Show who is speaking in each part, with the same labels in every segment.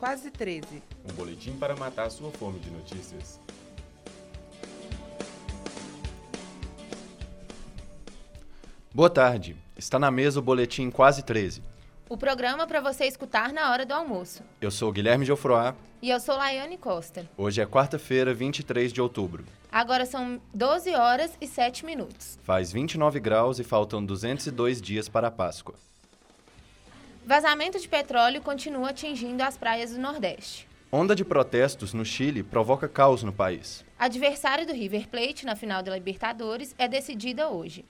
Speaker 1: quase 13.
Speaker 2: Um boletim para matar a sua fome de notícias.
Speaker 3: Boa tarde. Está na mesa o boletim quase 13.
Speaker 4: O programa para você escutar na hora do almoço.
Speaker 3: Eu sou Guilherme Geoffroy.
Speaker 4: E eu sou Laiane Costa.
Speaker 3: Hoje é quarta-feira, 23 de outubro.
Speaker 4: Agora são 12 horas e 7 minutos.
Speaker 3: Faz 29 graus e faltam 202 dias para a Páscoa.
Speaker 4: Vazamento de petróleo continua atingindo as praias do Nordeste.
Speaker 3: Onda de protestos no Chile provoca caos no país.
Speaker 4: Adversário do River Plate na final da Libertadores é decidida hoje.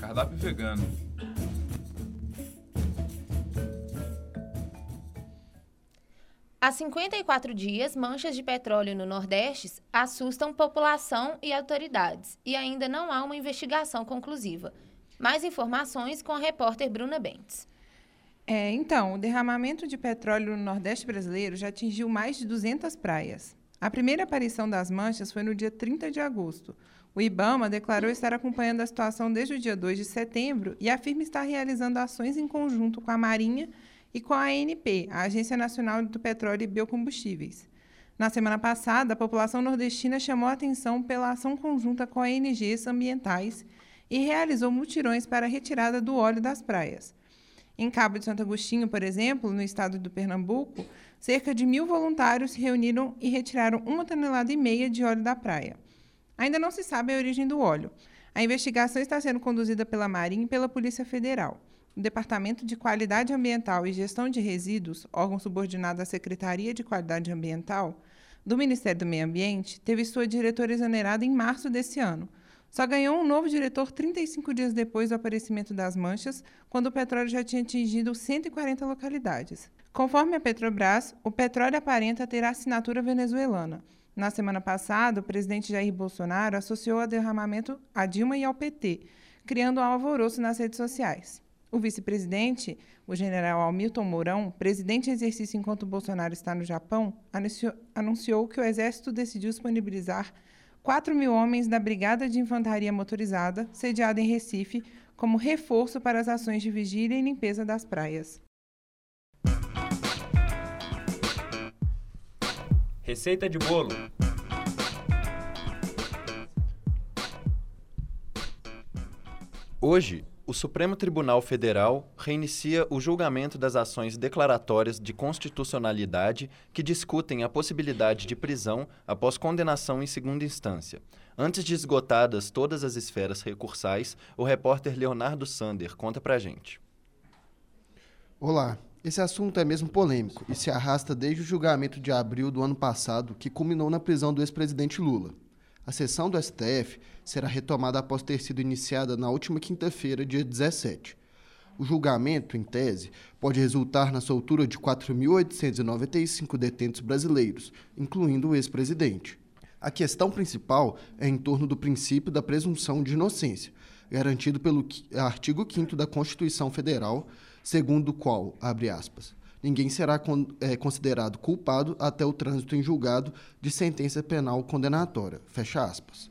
Speaker 5: Cardápio vegano.
Speaker 4: Há 54 dias, manchas de petróleo no Nordeste assustam população e autoridades, e ainda não há uma investigação conclusiva. Mais informações com a repórter Bruna Bentes.
Speaker 1: É, então, o derramamento de petróleo no Nordeste brasileiro já atingiu mais de 200 praias. A primeira aparição das manchas foi no dia 30 de agosto. O IBAMA declarou estar acompanhando a situação desde o dia 2 de setembro e afirma estar realizando ações em conjunto com a Marinha e com a ANP, a Agência Nacional do Petróleo e Biocombustíveis. Na semana passada, a população nordestina chamou a atenção pela ação conjunta com ONGs ambientais e realizou mutirões para a retirada do óleo das praias. Em Cabo de Santo Agostinho, por exemplo, no estado do Pernambuco, cerca de mil voluntários se reuniram e retiraram uma tonelada e meia de óleo da praia. Ainda não se sabe a origem do óleo. A investigação está sendo conduzida pela Marinha e pela Polícia Federal. O Departamento de Qualidade Ambiental e Gestão de Resíduos, órgão subordinado à Secretaria de Qualidade Ambiental do Ministério do Meio Ambiente, teve sua diretora exonerada em março desse ano. Só ganhou um novo diretor 35 dias depois do aparecimento das manchas, quando o petróleo já tinha atingido 140 localidades. Conforme a Petrobras, o petróleo aparenta ter assinatura venezuelana. Na semana passada, o presidente Jair Bolsonaro associou o derramamento a Dilma e ao PT, criando um alvoroço nas redes sociais. O vice-presidente, o general Hamilton Mourão, presidente em exercício enquanto Bolsonaro está no Japão, anunciou, anunciou que o Exército decidiu disponibilizar 4 mil homens da Brigada de Infantaria Motorizada, sediada em Recife, como reforço para as ações de vigília e limpeza das praias.
Speaker 2: Receita de bolo.
Speaker 3: Hoje, o Supremo Tribunal Federal reinicia o julgamento das ações declaratórias de constitucionalidade que discutem a possibilidade de prisão após condenação em segunda instância. Antes de esgotadas todas as esferas recursais, o repórter Leonardo Sander conta pra gente.
Speaker 6: Olá, esse assunto é mesmo polêmico e se arrasta desde o julgamento de abril do ano passado, que culminou na prisão do ex-presidente Lula. A sessão do STF será retomada após ter sido iniciada na última quinta-feira, dia 17. O julgamento, em tese, pode resultar na soltura de 4.895 detentos brasileiros, incluindo o ex-presidente. A questão principal é em torno do princípio da presunção de inocência, garantido pelo artigo 5 da Constituição Federal, segundo o qual, abre aspas, ninguém será con é, considerado culpado até o trânsito em julgado de sentença penal condenatória. Fecha aspas.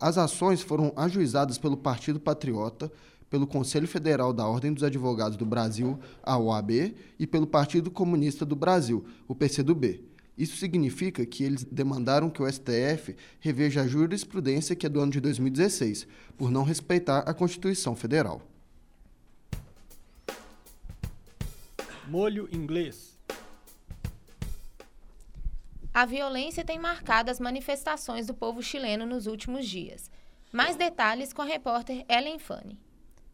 Speaker 6: As ações foram ajuizadas pelo Partido Patriota, pelo Conselho Federal da Ordem dos Advogados do Brasil, a OAB, e pelo Partido Comunista do Brasil, o PCdoB. Isso significa que eles demandaram que o STF reveja a jurisprudência que é do ano de 2016, por não respeitar a Constituição Federal.
Speaker 7: Molho inglês.
Speaker 4: A violência tem marcado as manifestações do povo chileno nos últimos dias. Mais detalhes com a repórter Ellen Fanny.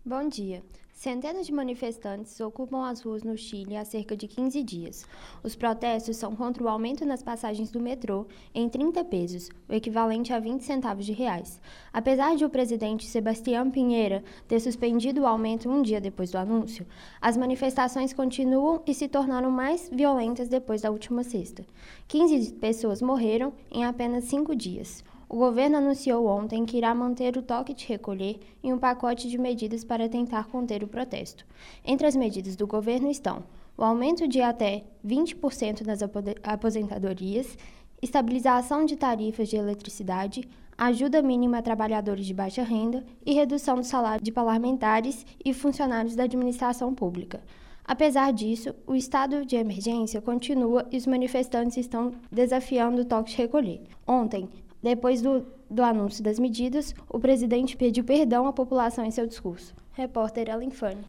Speaker 8: Bom dia. Centenas de manifestantes ocupam as ruas no Chile há cerca de 15 dias. Os protestos são contra o aumento nas passagens do metrô em 30 pesos, o equivalente a 20 centavos de reais. Apesar de o presidente Sebastião Pinheira ter suspendido o aumento um dia depois do anúncio, as manifestações continuam e se tornaram mais violentas depois da última sexta. 15 pessoas morreram em apenas cinco dias. O governo anunciou ontem que irá manter o toque de recolher e um pacote de medidas para tentar conter o protesto. Entre as medidas do governo estão o aumento de até 20% nas aposentadorias, estabilização de tarifas de eletricidade, ajuda mínima a trabalhadores de baixa renda e redução do salário de parlamentares e funcionários da administração pública. Apesar disso, o estado de emergência continua e os manifestantes estão desafiando o toque de recolher. Ontem, depois do, do anúncio das medidas, o presidente pediu perdão à população em seu discurso. Repórter Ellen Fanny.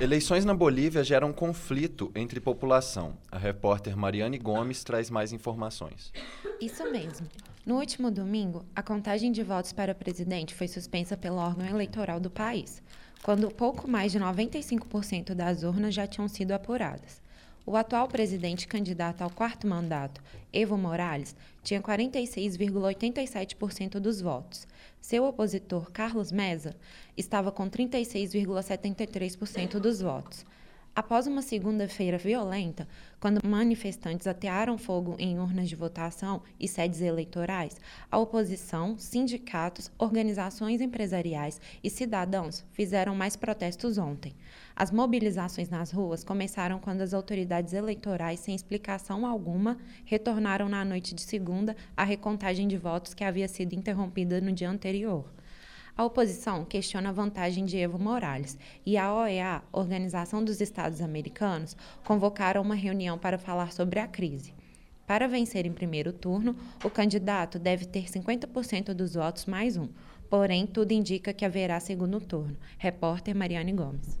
Speaker 3: Eleições na Bolívia geram conflito entre população. A repórter Mariane Gomes traz mais informações.
Speaker 7: Isso mesmo. No último domingo, a contagem de votos para presidente foi suspensa pelo órgão eleitoral do país quando pouco mais de 95% das urnas já tinham sido apuradas. O atual presidente candidato ao quarto mandato, Evo Morales, tinha 46,87% dos votos. Seu opositor, Carlos Mesa, estava com 36,73% dos votos. Após uma segunda-feira violenta, quando manifestantes atearam fogo em urnas de votação e sedes eleitorais, a oposição, sindicatos, organizações empresariais e cidadãos fizeram mais protestos ontem. As mobilizações nas ruas começaram quando as autoridades eleitorais, sem explicação alguma, retornaram na noite de segunda à recontagem de votos que havia sido interrompida no dia anterior. A oposição questiona a vantagem de Evo Morales e a OEA, Organização dos Estados Americanos, convocaram uma reunião para falar sobre a crise. Para vencer em primeiro turno, o candidato deve ter 50% dos votos mais um. Porém, tudo indica que haverá segundo turno. Repórter Mariane Gomes.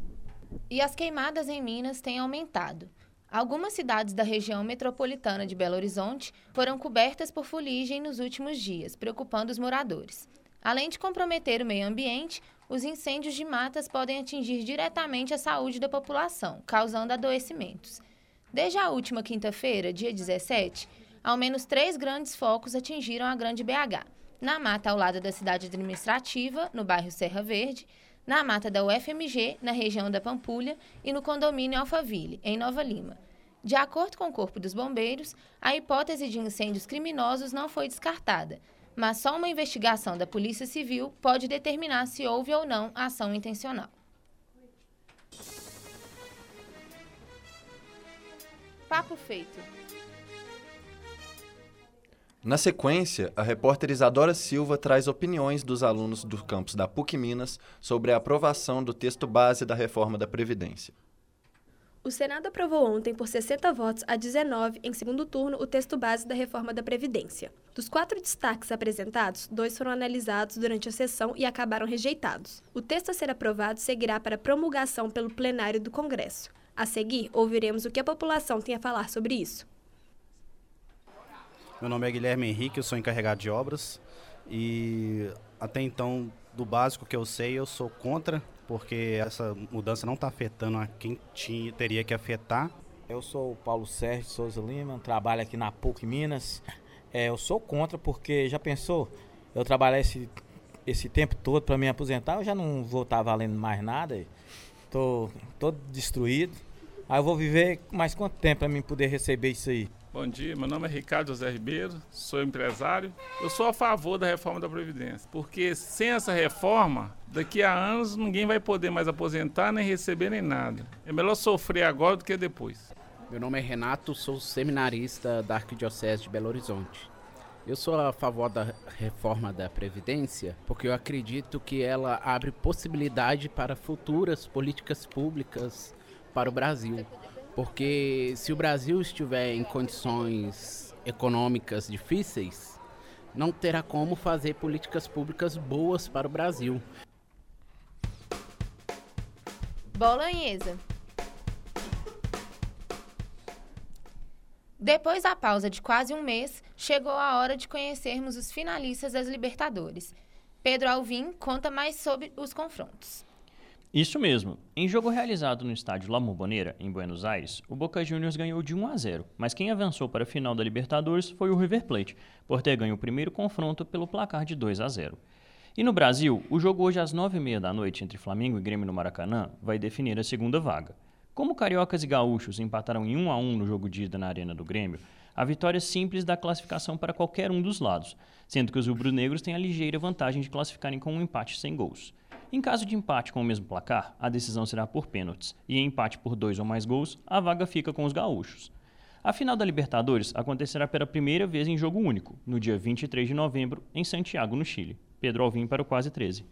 Speaker 4: E as queimadas em Minas têm aumentado. Algumas cidades da região metropolitana de Belo Horizonte foram cobertas por fuligem nos últimos dias, preocupando os moradores. Além de comprometer o meio ambiente, os incêndios de matas podem atingir diretamente a saúde da população, causando adoecimentos. Desde a última quinta-feira, dia 17, ao menos três grandes focos atingiram a Grande BH. Na mata ao lado da cidade administrativa, no bairro Serra Verde, na mata da UFMG, na região da Pampulha, e no condomínio Alphaville, em Nova Lima. De acordo com o Corpo dos Bombeiros, a hipótese de incêndios criminosos não foi descartada, mas só uma investigação da Polícia Civil pode determinar se houve ou não ação intencional. Papo feito.
Speaker 3: Na sequência, a repórter Isadora Silva traz opiniões dos alunos do campus da PUC Minas sobre a aprovação do texto base da reforma da Previdência.
Speaker 9: O Senado aprovou ontem, por 60 votos a 19, em segundo turno, o texto base da reforma da Previdência. Dos quatro destaques apresentados, dois foram analisados durante a sessão e acabaram rejeitados. O texto a ser aprovado seguirá para promulgação pelo plenário do Congresso. A seguir, ouviremos o que a população tem a falar sobre isso.
Speaker 10: Meu nome é Guilherme Henrique, eu sou encarregado de obras e até então, do básico que eu sei, eu sou contra porque essa mudança não está afetando a quem tinha, teria que afetar.
Speaker 11: Eu sou o Paulo Sérgio Souza Lima, trabalho aqui na PUC Minas. É, eu sou contra porque já pensou eu trabalhar esse, esse tempo todo para me aposentar, eu já não vou estar tá valendo mais nada. Tô todo destruído. Aí eu vou viver mais quanto tempo para mim poder receber isso aí?
Speaker 12: Bom dia, meu nome é Ricardo José Ribeiro, sou empresário. Eu sou a favor da reforma da Previdência, porque sem essa reforma, daqui a anos ninguém vai poder mais aposentar, nem receber, nem nada. É melhor sofrer agora do que depois.
Speaker 13: Meu nome é Renato, sou seminarista da Arquidiocese de Belo Horizonte. Eu sou a favor da reforma da Previdência porque eu acredito que ela abre possibilidade para futuras políticas públicas para o Brasil. Porque se o Brasil estiver em condições econômicas difíceis, não terá como fazer políticas públicas boas para o Brasil.
Speaker 4: Bolanhesa. Depois da pausa de quase um mês, chegou a hora de conhecermos os finalistas das Libertadores. Pedro Alvim conta mais sobre os confrontos.
Speaker 14: Isso mesmo. Em jogo realizado no estádio La Bombonera, em Buenos Aires, o Boca Juniors ganhou de 1 a 0, mas quem avançou para a final da Libertadores foi o River Plate, por ter ganho o primeiro confronto pelo placar de 2 a 0. E no Brasil, o jogo hoje às 9h30 da noite entre Flamengo e Grêmio no Maracanã vai definir a segunda vaga. Como cariocas e gaúchos empataram em 1 a 1 no jogo de ida na Arena do Grêmio, a vitória simples dá classificação para qualquer um dos lados, sendo que os rubro-negros têm a ligeira vantagem de classificarem com um empate sem gols. Em caso de empate com o mesmo placar, a decisão será por pênaltis, e em empate por dois ou mais gols, a vaga fica com os gaúchos. A final da Libertadores acontecerá pela primeira vez em jogo único, no dia 23 de novembro, em Santiago, no Chile. Pedro Alvim para o Quase 13.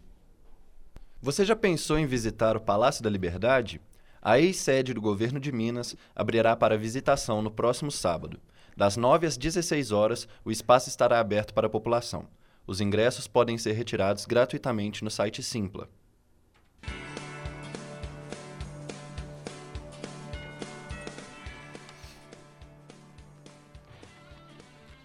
Speaker 3: Você já pensou em visitar o Palácio da Liberdade? A ex-sede do governo de Minas abrirá para visitação no próximo sábado. Das 9 às 16 horas, o espaço estará aberto para a população. Os ingressos podem ser retirados gratuitamente no site Simpla.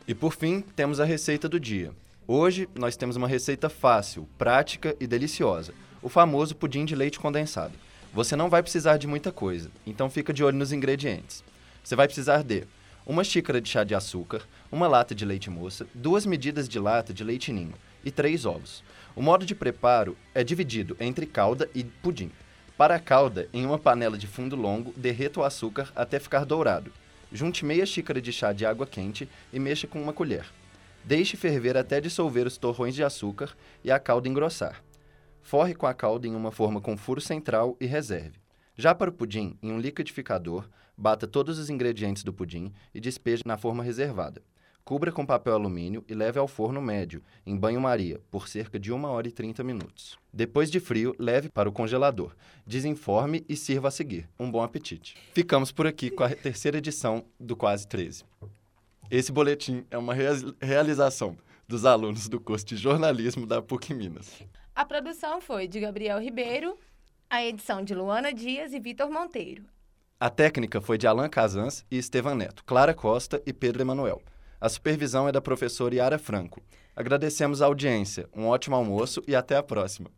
Speaker 3: E por fim, temos a receita do dia. Hoje nós temos uma receita fácil, prática e deliciosa: o famoso pudim de leite condensado. Você não vai precisar de muita coisa, então fica de olho nos ingredientes. Você vai precisar de uma xícara de chá de açúcar, uma lata de leite moça, duas medidas de lata de leite ninho e três ovos. O modo de preparo é dividido entre calda e pudim. Para a calda, em uma panela de fundo longo, derreta o açúcar até ficar dourado. Junte meia xícara de chá de água quente e mexa com uma colher. Deixe ferver até dissolver os torrões de açúcar e a calda engrossar. Forre com a calda em uma forma com furo central e reserve. Já para o pudim, em um liquidificador, bata todos os ingredientes do pudim e despeje na forma reservada. Cubra com papel alumínio e leve ao forno médio, em banho-maria, por cerca de 1 hora e 30 minutos. Depois de frio, leve para o congelador. Desenforme e sirva a seguir. Um bom apetite. Ficamos por aqui com a terceira edição do Quase 13. Esse boletim é uma realização dos alunos do curso de jornalismo da PUC Minas.
Speaker 4: A produção foi de Gabriel Ribeiro, a edição de Luana Dias e Vitor Monteiro.
Speaker 3: A técnica foi de Alan Casans e Estevan Neto, Clara Costa e Pedro Emanuel. A supervisão é da professora Yara Franco. Agradecemos a audiência, um ótimo almoço e até a próxima.